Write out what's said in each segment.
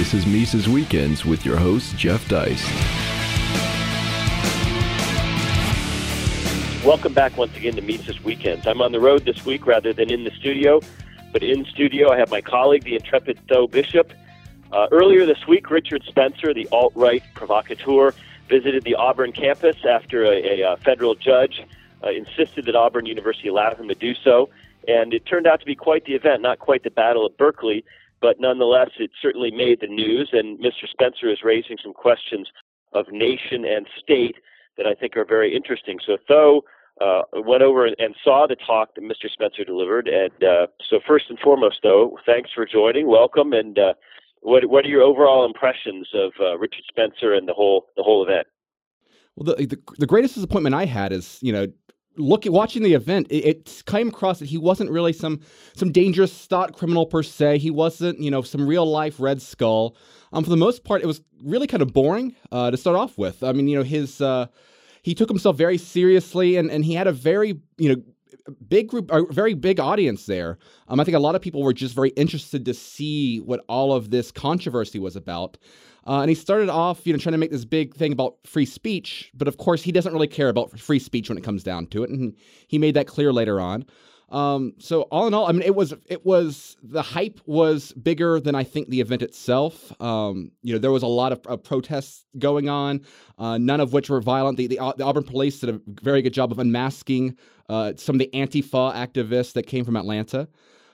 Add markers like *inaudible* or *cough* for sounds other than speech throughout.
This is Mises Weekends with your host, Jeff Deist. Welcome back once again to Mises Weekends. I'm on the road this week rather than in the studio, but in studio I have my colleague, the intrepid Tho Bishop. Uh, earlier this week, Richard Spencer, the alt right provocateur, visited the Auburn campus after a, a, a federal judge uh, insisted that Auburn University allow him to do so. And it turned out to be quite the event, not quite the Battle of Berkeley, but nonetheless, it certainly made the news. And Mr. Spencer is raising some questions of nation and state that I think are very interesting. So, Tho uh, went over and saw the talk that Mr. Spencer delivered. And uh, so, first and foremost, though, thanks for joining. Welcome. And uh, what what are your overall impressions of uh, Richard Spencer and the whole the whole event? Well, the, the, the greatest disappointment I had is you know looking watching the event, it, it, came across that he wasn't really some some dangerous thought criminal per se. He wasn't you know some real life Red Skull. Um, for the most part, it was really kind of boring uh, to start off with. I mean, you know, his uh, he took himself very seriously, and and he had a very you know big group, a very big audience there. Um, I think a lot of people were just very interested to see what all of this controversy was about. Uh, and he started off, you know, trying to make this big thing about free speech, but of course he doesn't really care about free speech when it comes down to it, and he made that clear later on. Um, so all in all, I mean, it was it was the hype was bigger than I think the event itself. Um, you know, there was a lot of uh, protests going on, uh, none of which were violent. The, the, the Auburn police did a very good job of unmasking uh, some of the Antifa activists that came from Atlanta.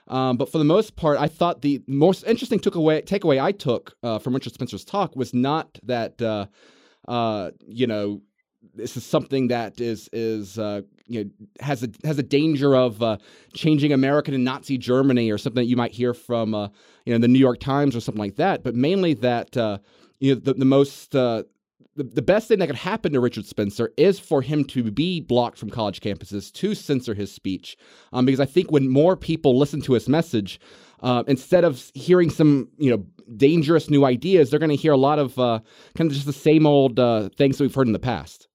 Um, but for the most part, I thought the most interesting took away, takeaway I took uh, from Richard Spencer's talk was not that uh, uh, you know this is something that is is uh, you know has a has a danger of uh, changing American and Nazi Germany or something that you might hear from uh, you know the New York Times or something like that. But mainly that you know the, the most the, the best thing that could happen to Richard Spencer is for him to be blocked from college campuses to censor his speech. Um, because I think when more people listen to his message, uh, instead of hearing some you know dangerous new ideas, they're going to hear a lot of uh, kind of just the same old uh, things that we've heard in the past.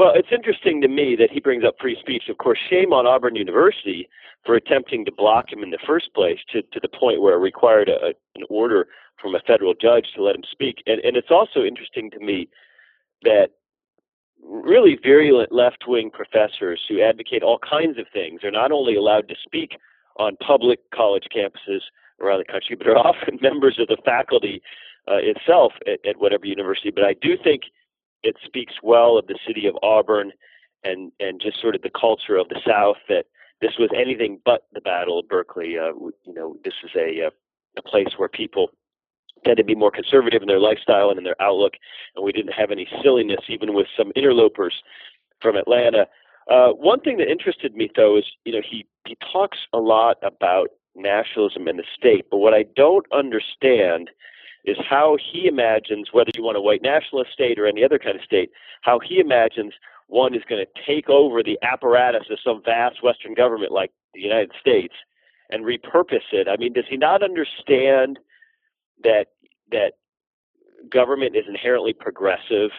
Well, it's interesting to me that he brings up free speech. Of course, shame on Auburn University for attempting to block him in the first place to, to the point where it required a, an order from a federal judge to let him speak. And, and it's also interesting to me that really virulent left wing professors who advocate all kinds of things are not only allowed to speak on public college campuses around the country, but are *laughs* often members of the faculty uh, itself at, at whatever university. But I do think it speaks well of the city of Auburn and, and just sort of the culture of the South that this was anything but the Battle of Berkeley. Uh, you know, this is a, uh, a place where people tend to be more conservative in their lifestyle and in their outlook, and we didn't have any silliness even with some interlopers from Atlanta. Uh, one thing that interested me though is you know he he talks a lot about nationalism in the state, but what I don't understand is how he imagines whether you want a white nationalist state or any other kind of state, how he imagines one is going to take over the apparatus of some vast Western government like the United States and repurpose it. I mean, does he not understand that that government is inherently progressive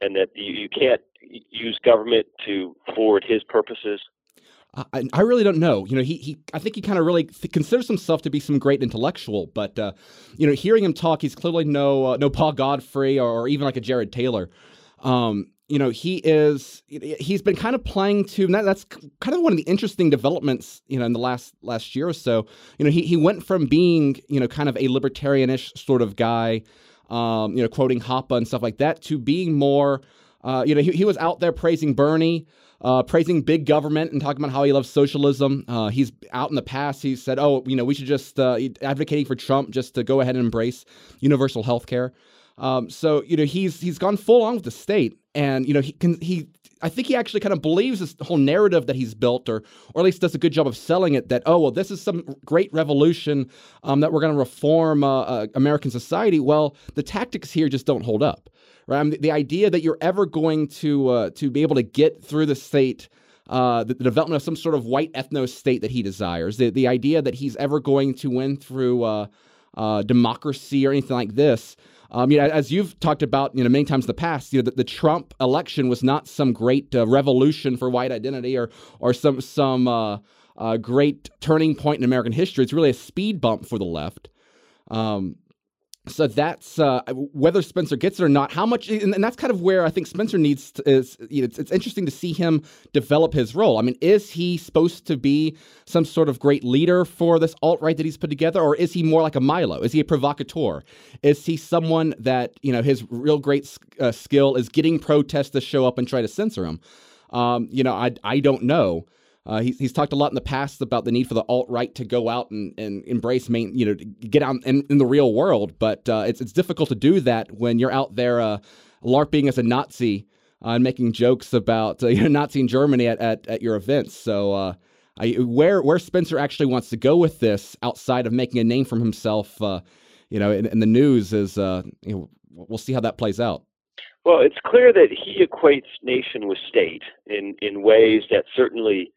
and that you, you can't use government to forward his purposes? I, I really don't know. You know, he, he I think he kind of really th- considers himself to be some great intellectual, but uh, you know, hearing him talk, he's clearly no uh, no Paul Gottfried or, or, even like a Jared Taylor. Um, you know, he is he's been kind of playing to that, that's kind of one of the interesting developments, you know, in the last last year or so. You know, he he went from being, you know, kind of a libertarianish sort of guy, um, you know, quoting Hoppe and stuff like that to being more uh, you know, he, he was out there praising Bernie uh, praising big government and talking about how he loves socialism. Uh, he's out in the past. He said, "Oh, you know, we should just uh, advocating for Trump just to go ahead and embrace universal health care." Um, so you know, he's he's gone full on with the state, and you know, he can he. I think he actually kind of believes this whole narrative that he's built, or or at least does a good job of selling it. That oh well, this is some great revolution um, that we're going to reform uh, uh, American society. Well, the tactics here just don't hold up right? I mean, the idea that you're ever going to uh, to be able to get through the state. Uh, the, the, development of some sort of white ethno state that he desires, the, the idea that he's ever going to win through uh, uh, democracy or anything like this. Um, you know, as you've talked about, you know, many times in the past, you know, the, the Trump election was not some great uh, revolution for white identity or or some some uh, uh, great turning point in American history. It's really a speed bump for the left. Um, so that's uh, whether Spencer gets it or not. How much, and, and that's kind of where I think Spencer needs to, is. You know, it's, it's, interesting to see him develop his role. I mean, is he supposed to be some sort of great leader for this alt right that he's put together, or is he more like a Milo? Is he a provocateur? Is he someone that you know his real great uh, skill is getting protests to show up and try to censor him? Um, you know, I I don't know. Uh, he's, he's talked a lot in the past about the need for the alt right to go out and, and embrace main, you know, get out in, in the real world. But uh, it's it's difficult to do that when you're out there uh, larping as a Nazi uh, and making jokes about uh, *laughs* you know, Nazi in Germany at, at, at your events. So uh, I, where where Spencer actually wants to go with this, outside of making a name for himself, you know, in, in, the news is you know, we'll see how that plays out. Well, it's clear that he equates nation with state in in ways that certainly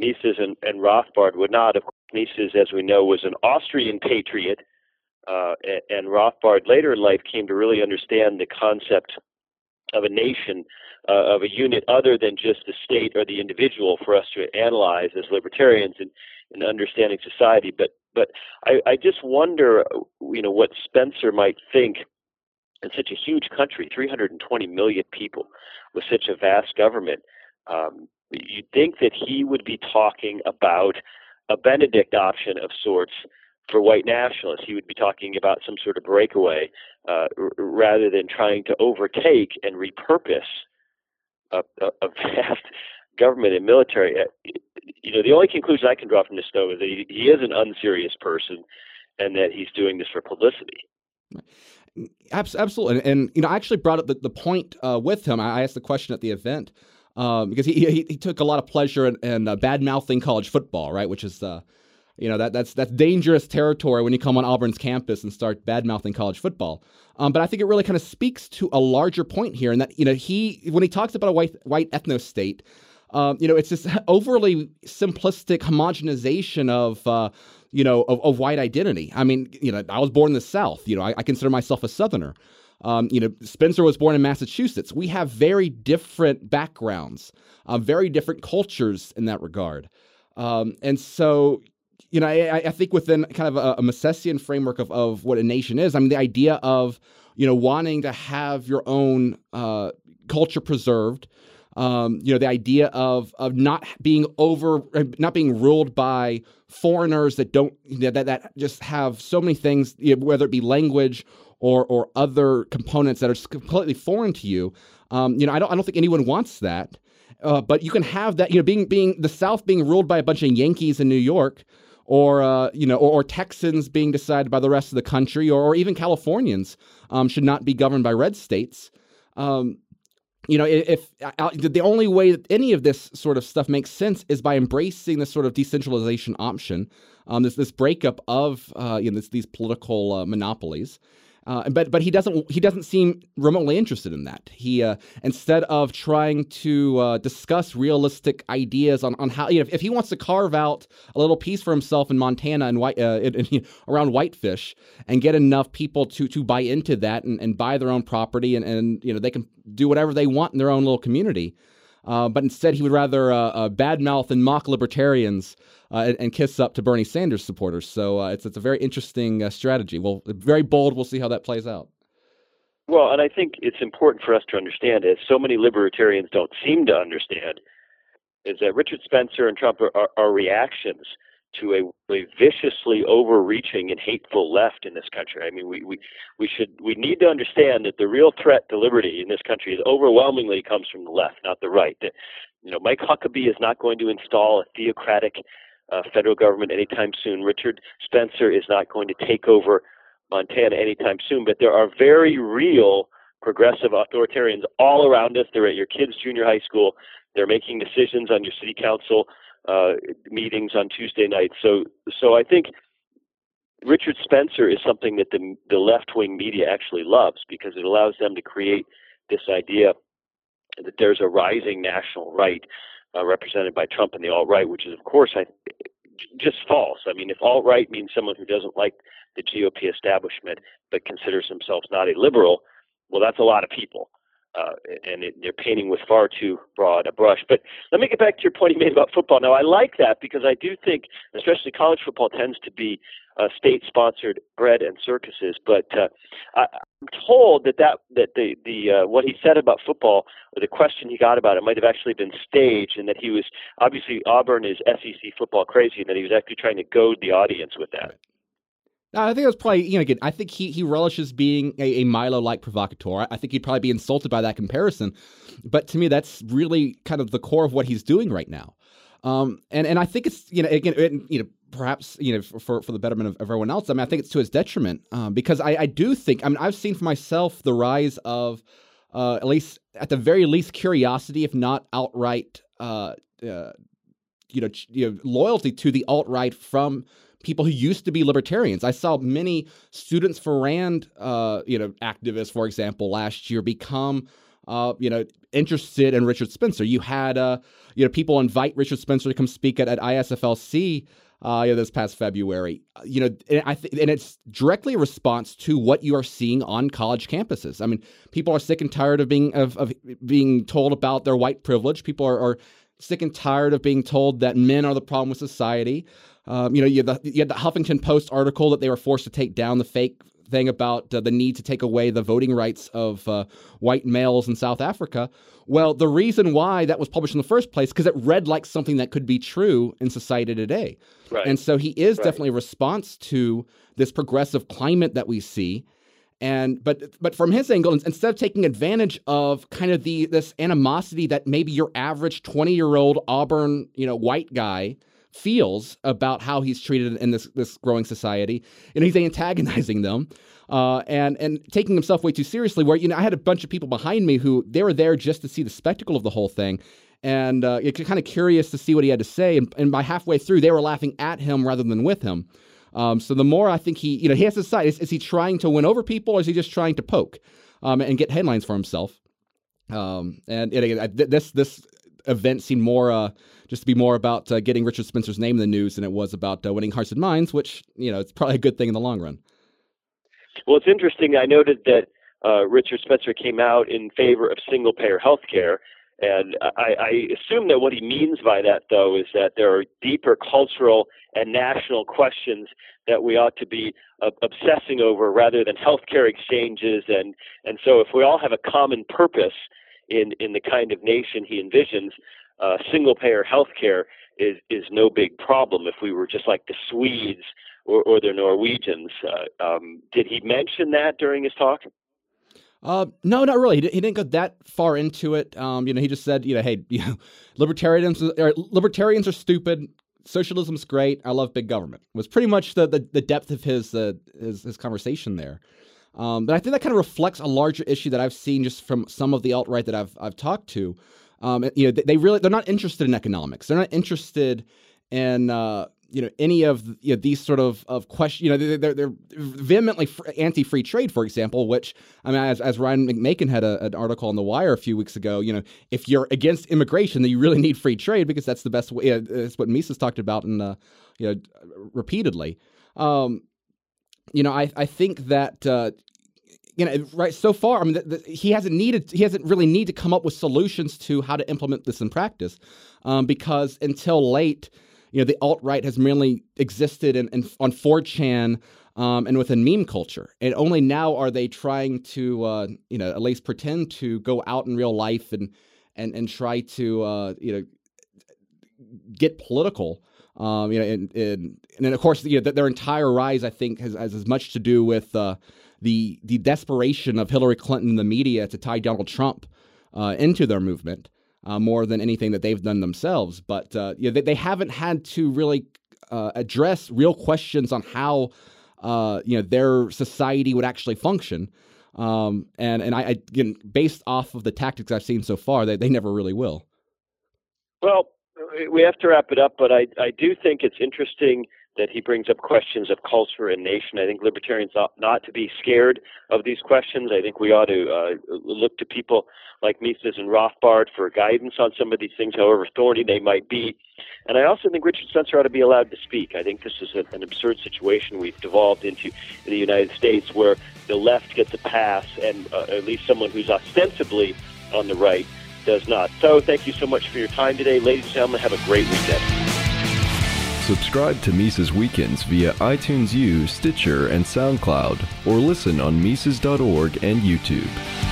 Mises and, and Rothbard would not. Of course, Mises, as we know, was an Austrian patriot, uh, and, and Rothbard later in life came to really understand the concept of a nation, uh, of a unit other than just the state or the individual for us to analyze as libertarians in, in understanding society. But but I, I just wonder, you know, what Spencer might think in such a huge country, 320 million people, with such a vast government. Um, you'd think that he would be talking about a Benedict option of sorts for white nationalists. He would be talking about some sort of breakaway uh, r- rather than trying to overtake and repurpose a, a, a *laughs* vast government and military. Uh, you know, the only conclusion I can draw from this, though, is that he, he is an unserious person and that he's doing this for publicity. Absolutely, and, and, you know, I actually brought up the, the point uh, with him. I asked the question at the event um, because he, he, he took a lot of pleasure in, in uh, bad mouthing college football, right? Which is uh, you know that that's that's dangerous territory when you come on Auburn's campus and start bad mouthing college football. Um, but I think it really kind of speaks to a larger point here, and that you know he when he talks about a white white ethno state, um, you know it's this *laughs* overly simplistic homogenization of. Uh, you know, of, of white identity. I mean, you know, I was born in the South. You know, I, I consider myself a Southerner. Um, you know, Spencer was born in Massachusetts. We have very different backgrounds, uh, very different cultures in that regard. Um, and so, you know, I, I, think within kind of a, a Misesian framework of, of what a nation is, I mean, the idea of, you know, wanting to have your own uh, culture preserved, um, you know, the idea of of not being over, not being ruled by foreigners that don't that that just have so many things, you know, whether it be language or or other components that are completely foreign to you. Um, you know, I don't I don't think anyone wants that. Uh, but you can have that. You know, being being the South being ruled by a bunch of Yankees in New York, or uh, you know, or, or, Texans being decided by the rest of the country, or, or even Californians um, should not be governed by red states. Um, you know, if, if the only way that any of this sort of stuff makes sense is by embracing this sort of decentralization option, um, this this breakup of uh, you know this, these political uh, monopolies, uh, but but he doesn't he doesn't seem remotely interested in that. He uh, instead of trying to uh, discuss realistic ideas on, on how you know, if, if, he wants to carve out a little piece for himself in Montana and white uh, in, in, around Whitefish and get enough people to to buy into that and, and buy their own property and, and you know they can do whatever they want in their own little community. Uh, but instead, he would rather uh, uh, badmouth and mock libertarians uh, and, and, kiss up to Bernie Sanders supporters. So uh, it's it's a very interesting uh, strategy. Well, very bold. We'll see how that plays out. Well, and I think it's important for us to understand, as so many libertarians don't seem to understand, is that Richard Spencer and Trump are, are, are reactions to a, viciously overreaching and hateful left in this country. I mean, we, we, we should we need to understand that the real threat to liberty in this country is overwhelmingly comes from the left, not the right. That you know, Mike Huckabee is not going to install a theocratic uh, federal government anytime soon. Richard Spencer is not going to take over Montana anytime soon. But there are very real progressive authoritarians all around us. They're at your kids' junior high school. They're making decisions on your city council uh, meetings on Tuesday nights. So, so I think Richard Spencer is something that the the left wing media actually loves because it allows them to create this idea that there's a rising national right uh, represented by Trump and the alt right, which is of course I, just false. I mean, if alt right means someone who doesn't like the GOP establishment but considers themselves not a liberal, well, that's a lot of people. Uh, and it, they're painting with far too broad a brush. But let me get back to your point you made about football. Now, I like that because I do think, especially college football, tends to be uh, state-sponsored bread and circuses. But uh, I, I'm told that that that the the uh, what he said about football, or the question he got about it, might have actually been staged, and that he was obviously Auburn is SEC football crazy, and that he was actually trying to goad the audience with that. I think that's probably you know again. I think he he relishes being a, a Milo-like provocateur. I think he'd probably be insulted by that comparison, but to me, that's really kind of the core of what he's doing right now. Um, and and I think it's you know again it, you know perhaps you know for for the betterment of everyone else. I mean, I think it's to his detriment um, because I I do think I mean I've seen for myself the rise of uh, at least at the very least curiosity, if not outright. Uh, uh, you know, you know, loyalty to the alt right from people who used to be libertarians. I saw many students for Rand, uh, you know, activists, for example, last year become, uh, you know, interested in Richard Spencer. You had, uh, you know, people invite Richard Spencer to come speak at, at ISFLC. Uh, you know, this past February, uh, you know, and I th- and it's directly a response to what you are seeing on college campuses. I mean, people are sick and tired of being of, of being told about their white privilege. People are, are sick and tired of being told that men are the problem with society. Um, you know, you had, the, you had, the, Huffington Post article that they were forced to take down the fake thing about uh, the need to take away the voting rights of uh, white males in South Africa. Well, the reason why that was published in the first place because it read like something that could be true in society today. Right. And so he is right. definitely a response to this progressive climate that we see. And but but from his angle, instead of taking advantage of kind of the this animosity that maybe your average twenty year old Auburn you know white guy feels about how he's treated in this this growing society, and he's antagonizing them. Uh, and and taking himself way too seriously. Where you know, I had a bunch of people behind me who they were there just to see the spectacle of the whole thing, and uh, kind of curious to see what he had to say. And, and by halfway through, they were laughing at him rather than with him. Um, so the more I think he, you know, he has to decide: is, is, he trying to win over people, or is he just trying to poke um, and get headlines for himself? Um, and, and this this event seemed more uh, just to be more about uh, getting Richard Spencer's name in the news than it was about uh, winning hearts and minds, which you know it's probably a good thing in the long run. Well, it's interesting. I noted that uh, Richard Spencer came out in favor of single payer health care. And I, I assume that what he means by that, though, is that there are deeper cultural and national questions that we ought to be uh, obsessing over rather than healthcare exchanges. And, and so, if we all have a common purpose in, in the kind of nation he envisions, uh, single payer healthcare is, is no big problem if we were just like the Swedes or, or the Norwegians. Uh, um, did he mention that during his talk? Uh, no, not really. He, he, didn't go that far into it. Um, you know, he just said, you know, hey, *laughs* you know, libertarians, are, libertarians are stupid. Socialism's great. I love big government. Was pretty much the the, the depth of his, uh, his his conversation there. Um, but I think that kind of reflects a larger issue that I've seen just from some of the alt right that I've I've talked to. Um, you know, they, they, really they're not interested in economics. They're not interested in uh, you know any of you know, these sort of of question. You know, they're they're vehemently anti-free trade, for example. Which I mean, as, as Ryan McMaken had a, an article on the Wire a few weeks ago. You know, if you're against immigration, then you really need free trade because that's the best way. You know, that's what Mises talked about and uh, you know repeatedly. Um, you know, I I think that. Uh, you know, right so far, I mean, the, the, he hasn't needed, he hasn't really need to come up with solutions to how to implement this in practice, um, because until late, you know, the alt right has merely existed in, in on 4chan um, and within meme culture. And only now are they trying to, uh, you know, at least pretend to go out in real life and and and try to, uh, you know, get political. Um, you know, and, and and then of course, you know, their entire rise, I think, has, has as much to do with uh, the the desperation of Hillary Clinton and the media to tie Donald Trump uh, into their movement uh, more than anything that they've done themselves. But uh, you know, they, they, haven't had to really uh, address real questions on how uh, you know their society would actually function. Um, and and I, I again, based off of the tactics I've seen so far, they, they never really will. Well, we have to wrap it up, but I I do think it's interesting that he brings up questions of culture and nation. I think libertarians ought not to be scared of these questions. I think we ought to uh, look to people like Mises and Rothbard for guidance on some of these things, however thorny they might be. And I also think Richard Spencer ought to be allowed to speak. I think this is a, an absurd situation we've devolved into in the United States where the left gets a pass and uh, at least someone who's ostensibly on the right does not. So thank you so much for your time today. Ladies and gentlemen, have a great weekend. Subscribe to Mises Weekends via iTunes U, Stitcher, and SoundCloud, or listen on Mises.org and YouTube.